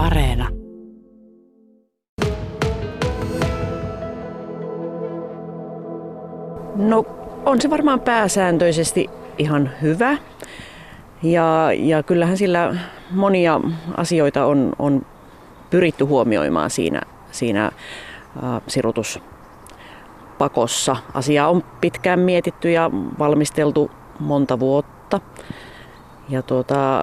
Areena. No on se varmaan pääsääntöisesti ihan hyvä. Ja, ja kyllähän sillä monia asioita on, on pyritty huomioimaan siinä, siinä äh, sirutuspakossa. Asiaa on pitkään mietitty ja valmisteltu monta vuotta. Ja tuota,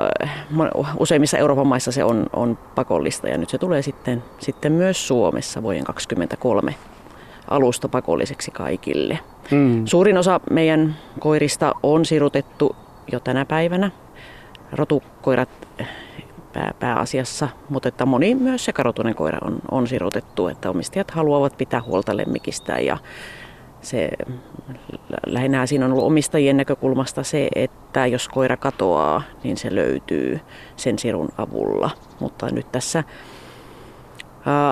useimmissa Euroopan maissa se on, on pakollista ja nyt se tulee sitten, sitten myös Suomessa vuoden 2023 alusta pakolliseksi kaikille. Mm. Suurin osa meidän koirista on sirutettu jo tänä päivänä. Rotukoirat pää, pääasiassa, mutta että moni myös sekarotunen koira on, on sirutettu, että omistajat haluavat pitää huolta lemmikistä ja se, lähinnä siinä on ollut omistajien näkökulmasta se, että jos koira katoaa, niin se löytyy sen sirun avulla. Mutta nyt tässä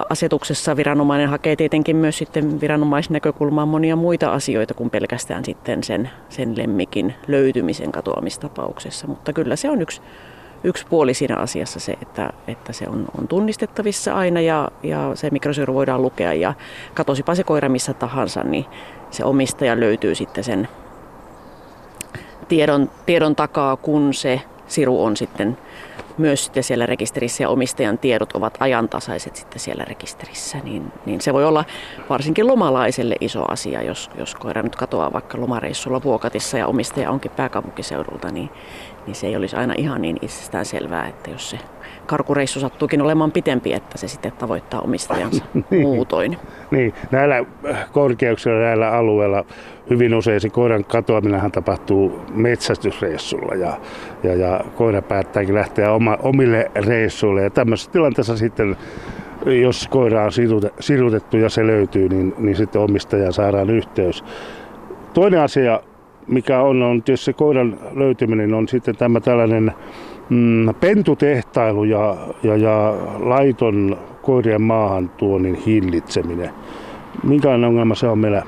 asetuksessa viranomainen hakee tietenkin myös sitten viranomaisnäkökulmaan monia muita asioita kuin pelkästään sitten sen, sen lemmikin löytymisen katoamistapauksessa. Mutta kyllä se on yksi, yksi puoli siinä asiassa se, että, että se on, on tunnistettavissa aina ja, ja se mikrosiru voidaan lukea. Ja katosipa se koira missä tahansa, niin se omistaja löytyy sitten sen tiedon, tiedon takaa, kun se siru on sitten myös sitten siellä rekisterissä ja omistajan tiedot ovat ajantasaiset sitten siellä rekisterissä, niin, niin se voi olla varsinkin lomalaiselle iso asia, jos, jos koira nyt katoaa vaikka lomareissulla Vuokatissa ja omistaja onkin pääkaupunkiseudulta, niin, niin se ei olisi aina ihan niin itsestään selvää, että jos se karkureissu sattuukin olemaan pitempi, että se sitten tavoittaa omistajansa niin. muutoin. Niin, näillä korkeuksilla, näillä alueilla hyvin usein se koiran katoaminenhan tapahtuu metsästysreissulla ja, ja, ja koira päättääkin lähteä oma, omille reissuille. Ja tämmöisessä tilanteessa sitten, jos koira on sirutettu ja se löytyy, niin, niin sitten omistajan saadaan yhteys. Toinen asia, mikä on, on tietysti se koiran löytyminen, on sitten tämä tällainen mm, pentutehtailu ja, ja, ja laiton koirien maahan tuonnin hillitseminen. Minkälainen ongelma se on meillä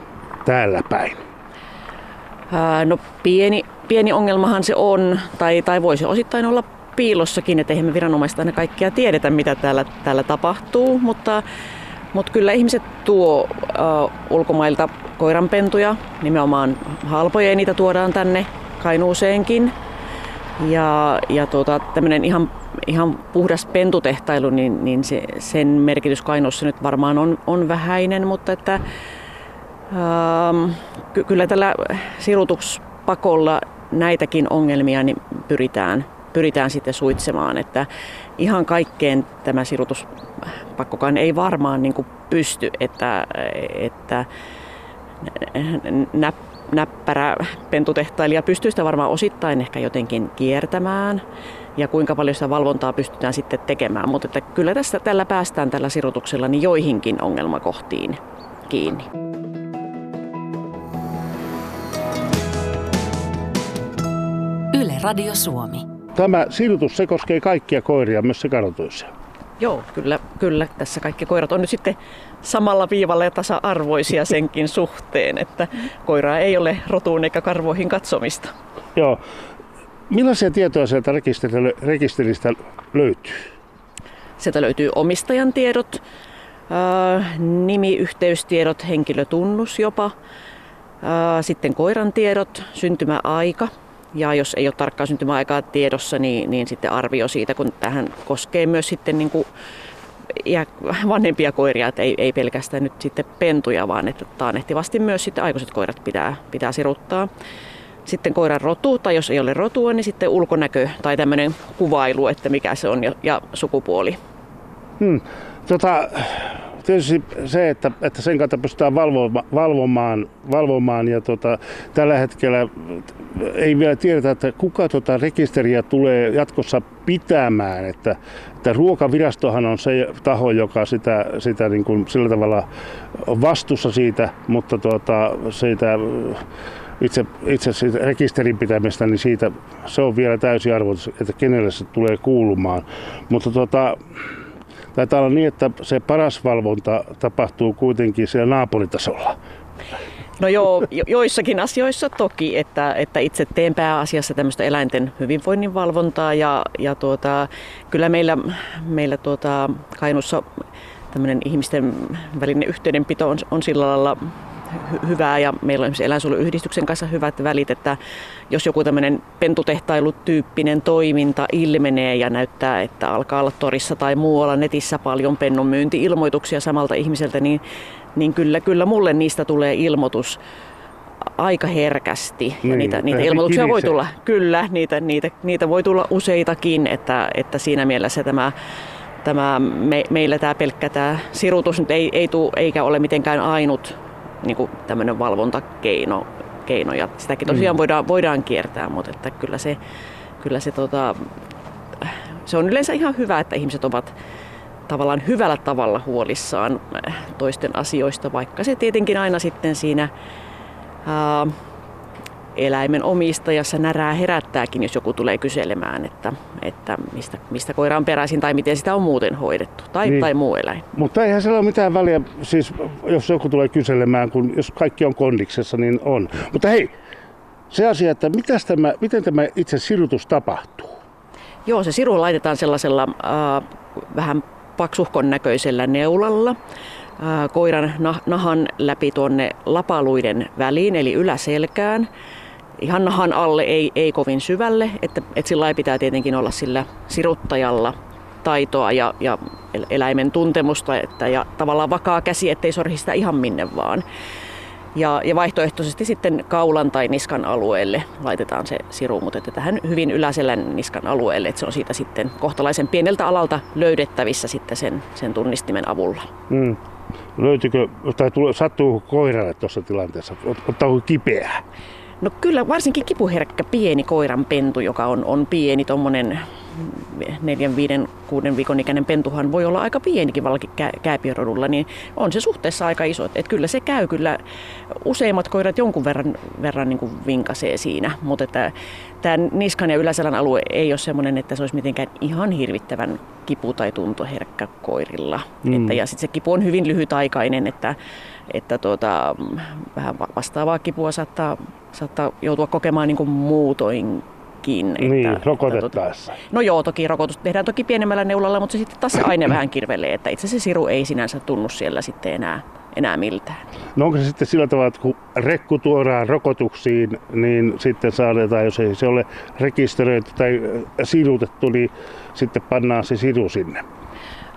täällä päin? Ää, no pieni, pieni ongelmahan se on, tai, tai voisi osittain olla piilossakin, että eihän me viranomaiset aina kaikkia tiedetä, mitä täällä, täällä tapahtuu, mutta, mutta kyllä ihmiset tuo uh, ulkomailta koiranpentuja, nimenomaan halpoja, ja niitä tuodaan tänne Kainuuseenkin. Ja, ja tuota, tämmöinen ihan, ihan puhdas pentutehtailu, niin, niin se, sen merkitys Kainuussa nyt varmaan on, on vähäinen, mutta että ähm, ky- kyllä tällä sirutuspakolla näitäkin ongelmia niin pyritään, pyritään sitten suitsemaan, että ihan kaikkeen tämä sirutuspakkokaan ei varmaan niin kuin pysty, että, että nä, näppärä pentutehtailija pystyy sitä varmaan osittain ehkä jotenkin kiertämään ja kuinka paljon sitä valvontaa pystytään sitten tekemään. Mutta että kyllä tässä, tällä päästään tällä sirutuksella niin joihinkin ongelmakohtiin kiinni. Yle Radio Suomi. Tämä sirutus, se koskee kaikkia koiria, myös sekarotuisia. Joo, kyllä, kyllä. Tässä kaikki koirat on nyt sitten samalla viivalla ja tasa-arvoisia senkin suhteen, että koiraa ei ole rotuun eikä karvoihin katsomista. Joo. Millaisia tietoja sieltä rekisteristä löytyy? Sieltä löytyy omistajan tiedot, nimi, yhteystiedot, henkilötunnus jopa, sitten koiran tiedot, syntymäaika, ja jos ei ole tarkkaa syntymäaikaa tiedossa, niin, niin sitten arvio siitä, kun tähän koskee myös sitten niin kuin ja vanhempia koiria, että ei, ei pelkästään nyt sitten pentuja, vaan että taannehtivasti myös sitten aikuiset koirat pitää, pitää siruttaa. Sitten koiran rotu, tai jos ei ole rotua, niin sitten ulkonäkö tai tämmöinen kuvailu, että mikä se on ja, ja sukupuoli. Hmm. Tota, tietysti se, että, että sen kautta pystytään valvomaan, valvomaan, valvomaan ja tota, tällä hetkellä ei vielä tiedetä, että kuka tuota rekisteriä tulee jatkossa pitämään. Että, että ruokavirastohan on se taho, joka sitä, sitä niin kuin sillä tavalla on vastuussa siitä, mutta tuota, siitä itse, itse siitä rekisterin pitämistä, niin siitä se on vielä täysi arvo, että kenelle se tulee kuulumaan. Mutta tuota, Taitaa olla niin, että se paras valvonta tapahtuu kuitenkin siellä naapuritasolla. No joo, joissakin asioissa toki, että, että itse teen pääasiassa tämmöistä eläinten hyvinvoinnin valvontaa ja, ja tuota, kyllä meillä, meillä tuota, Kainussa tämmöinen ihmisten välinen yhteydenpito on, on sillä lailla hy- hyvää ja meillä on eläinsuojeluyhdistyksen kanssa hyvät välit, että jos joku tämmöinen pentutehtailu-tyyppinen toiminta ilmenee ja näyttää, että alkaa olla torissa tai muualla netissä paljon pennun myynti-ilmoituksia samalta ihmiseltä, niin, niin kyllä, kyllä mulle niistä tulee ilmoitus aika herkästi. Niin, ja niitä, niitä ilmoituksia kirise. voi tulla, kyllä, niitä, niitä, niitä voi tulla useitakin, että, että siinä mielessä tämä tämä, me, meillä tämä pelkkä tämä sirutus nyt ei, ei tule, eikä ole mitenkään ainut niin kuin tämmöinen valvontakeino. Keino, ja sitäkin tosiaan mm. voidaan, voidaan kiertää, mutta että kyllä se, kyllä se, tota, se on yleensä ihan hyvä, että ihmiset ovat tavallaan hyvällä tavalla huolissaan toisten asioista, vaikka se tietenkin aina sitten siinä ää, eläimen omistajassa närää herättääkin, jos joku tulee kyselemään, että, että mistä, mistä koira on peräisin tai miten sitä on muuten hoidettu tai, niin. tai muu eläin. Mutta eihän sillä ole mitään väliä, siis jos joku tulee kyselemään, kun jos kaikki on kondiksessa, niin on. Mutta hei, se asia, että tämä, miten tämä itse sirutus tapahtuu? Joo, se siru laitetaan sellaisella äh, vähän paksuhkon näköisellä neulalla äh, koiran nahan läpi tuonne lapaluiden väliin, eli yläselkään ihan nahan alle, ei, ei kovin syvälle, että, että sillä pitää tietenkin olla sillä siruttajalla taitoa ja, ja eläimen tuntemusta että, ja tavallaan vakaa käsi, ettei sorhi sitä ihan minne vaan. Ja, ja vaihtoehtoisesti sitten kaulan tai niskan alueelle laitetaan se siru, mutta että tähän hyvin yläselän niskan alueelle, että se on siitä sitten kohtalaisen pieneltä alalta löydettävissä sitten sen, sen tunnistimen avulla. Mm. Löytyykö, tai sattuu koiralle tuossa tilanteessa, ottaako kipeää? No kyllä, varsinkin kipuherkkä pieni koiranpentu, joka on, on pieni, tuommoinen neljän, viiden, kuuden viikon ikäinen pentuhan voi olla aika pienikin kääpiörodulla, niin on se suhteessa aika iso. Että kyllä se käy kyllä, useimmat koirat jonkun verran, verran niin kuin vinkasee siinä, mutta että tämä niskan ja yläselän alue ei ole sellainen, että se olisi mitenkään ihan hirvittävän kipu- tai tuntoherkkä koirilla. Mm. Että, ja sitten se kipu on hyvin lyhytaikainen, että, että tuota, vähän vastaavaa kipua saattaa, saattaa joutua kokemaan niin kuin muutoin kiinni. Niin, että, rokotettaessa. Että, no joo, toki rokotus tehdään toki pienemmällä neulalla, mutta se sitten taas se aine vähän kirvelee, että itse se siru ei sinänsä tunnu siellä sitten enää, enää miltään. No onko se sitten sillä tavalla, että kun rekku tuodaan rokotuksiin, niin sitten saadaan, jos ei se ole rekisteröity tai sirutettu, niin sitten pannaan se siru sinne?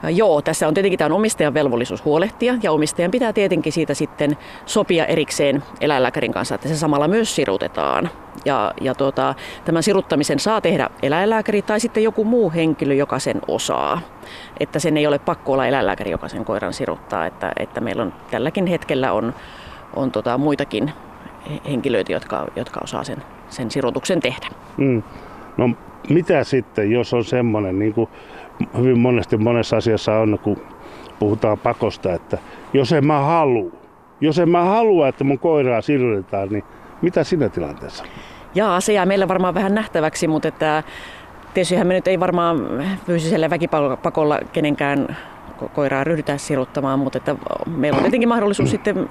Joo, tässä on tietenkin tämä omistajan velvollisuus huolehtia ja omistajan pitää tietenkin siitä sitten sopia erikseen eläinlääkärin kanssa, että se samalla myös sirutetaan. Ja, ja tuota, tämän siruttamisen saa tehdä eläinlääkäri tai sitten joku muu henkilö, joka sen osaa. Että sen ei ole pakko olla eläinlääkäri, joka sen koiran siruttaa. Että, että meillä on tälläkin hetkellä on, on tota muitakin henkilöitä, jotka, jotka osaa sen, sen sirutuksen tehdä. Mm. No mitä sitten, jos on semmoinen, niin kuin hyvin monesti monessa asiassa on, kun puhutaan pakosta, että jos en mä halua, jos en mä halua, että mun koiraa sirutetaan, niin mitä siinä tilanteessa? Jaa, se jää meillä varmaan vähän nähtäväksi, mutta että tietysti me nyt ei varmaan fyysisellä väkipakolla kenenkään koiraa ryhdytä siruttamaan, mutta että meillä on tietenkin mahdollisuus sitten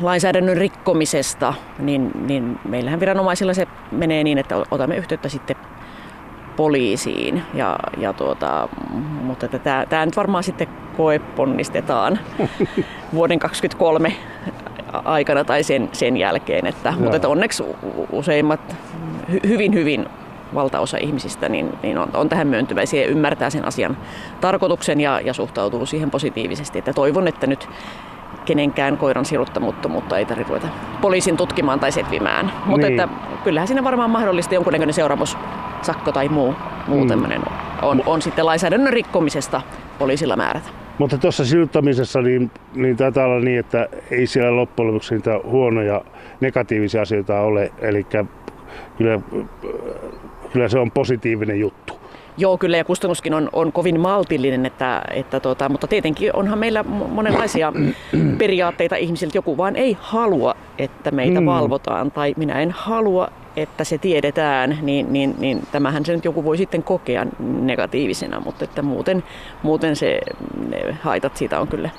lainsäädännön rikkomisesta, niin, niin meillähän viranomaisilla se menee niin, että otamme yhteyttä sitten poliisiin. Ja, ja tuota, mutta tämä, tämä nyt varmaan sitten koeponnistetaan vuoden 2023 aikana tai sen, sen jälkeen. Että, mutta että onneksi useimmat, hy, hyvin hyvin valtaosa ihmisistä niin, niin on, on tähän myöntyväisiä ja ymmärtää sen asian tarkoituksen ja, ja suhtautuu siihen positiivisesti. Että toivon, että nyt kenenkään koiran siruttamuttomuutta ei tarvitse ruveta poliisin tutkimaan tai setvimään. Mutta niin. että kyllähän siinä varmaan mahdollista jonkunnäköinen seuraamus, sakko tai muu, muu mm. on, on sitten lainsäädännön rikkomisesta poliisilla määrätä. Mutta tuossa siruttamisessa niin, niin taitaa olla niin, että ei siellä loppujen lopuksi niitä huonoja negatiivisia asioita ole. Eli kyllä, kyllä se on positiivinen juttu. Joo, kyllä ja kustannuskin on, on kovin maltillinen, että, että tota, mutta tietenkin onhan meillä monenlaisia periaatteita ihmisiltä. Joku vaan ei halua, että meitä mm. valvotaan tai minä en halua, että se tiedetään, niin, niin, niin tämähän se nyt joku voi sitten kokea negatiivisena, mutta että muuten, muuten se, ne haitat siitä on kyllä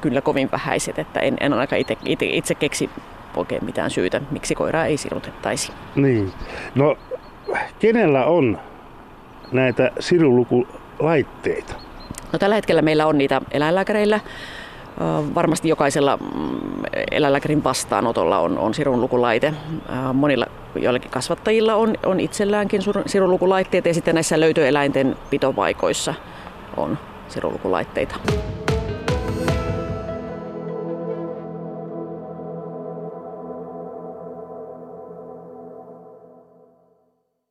kyllä kovin vähäiset, että en, en ainakaan itse, itse, itse keksi oikein mitään syytä, miksi koiraa ei sirutettaisi. Niin. No, kenellä on näitä sirulukulaitteita? No, tällä hetkellä meillä on niitä eläinlääkäreillä. Varmasti jokaisella mm, eläinlääkärin vastaanotolla on, on sirunlukulaite. Monilla joillakin kasvattajilla on, on itselläänkin sirunlukulaitteet ja sitten näissä löytöeläinten pitopaikoissa on sirunlukulaitteita.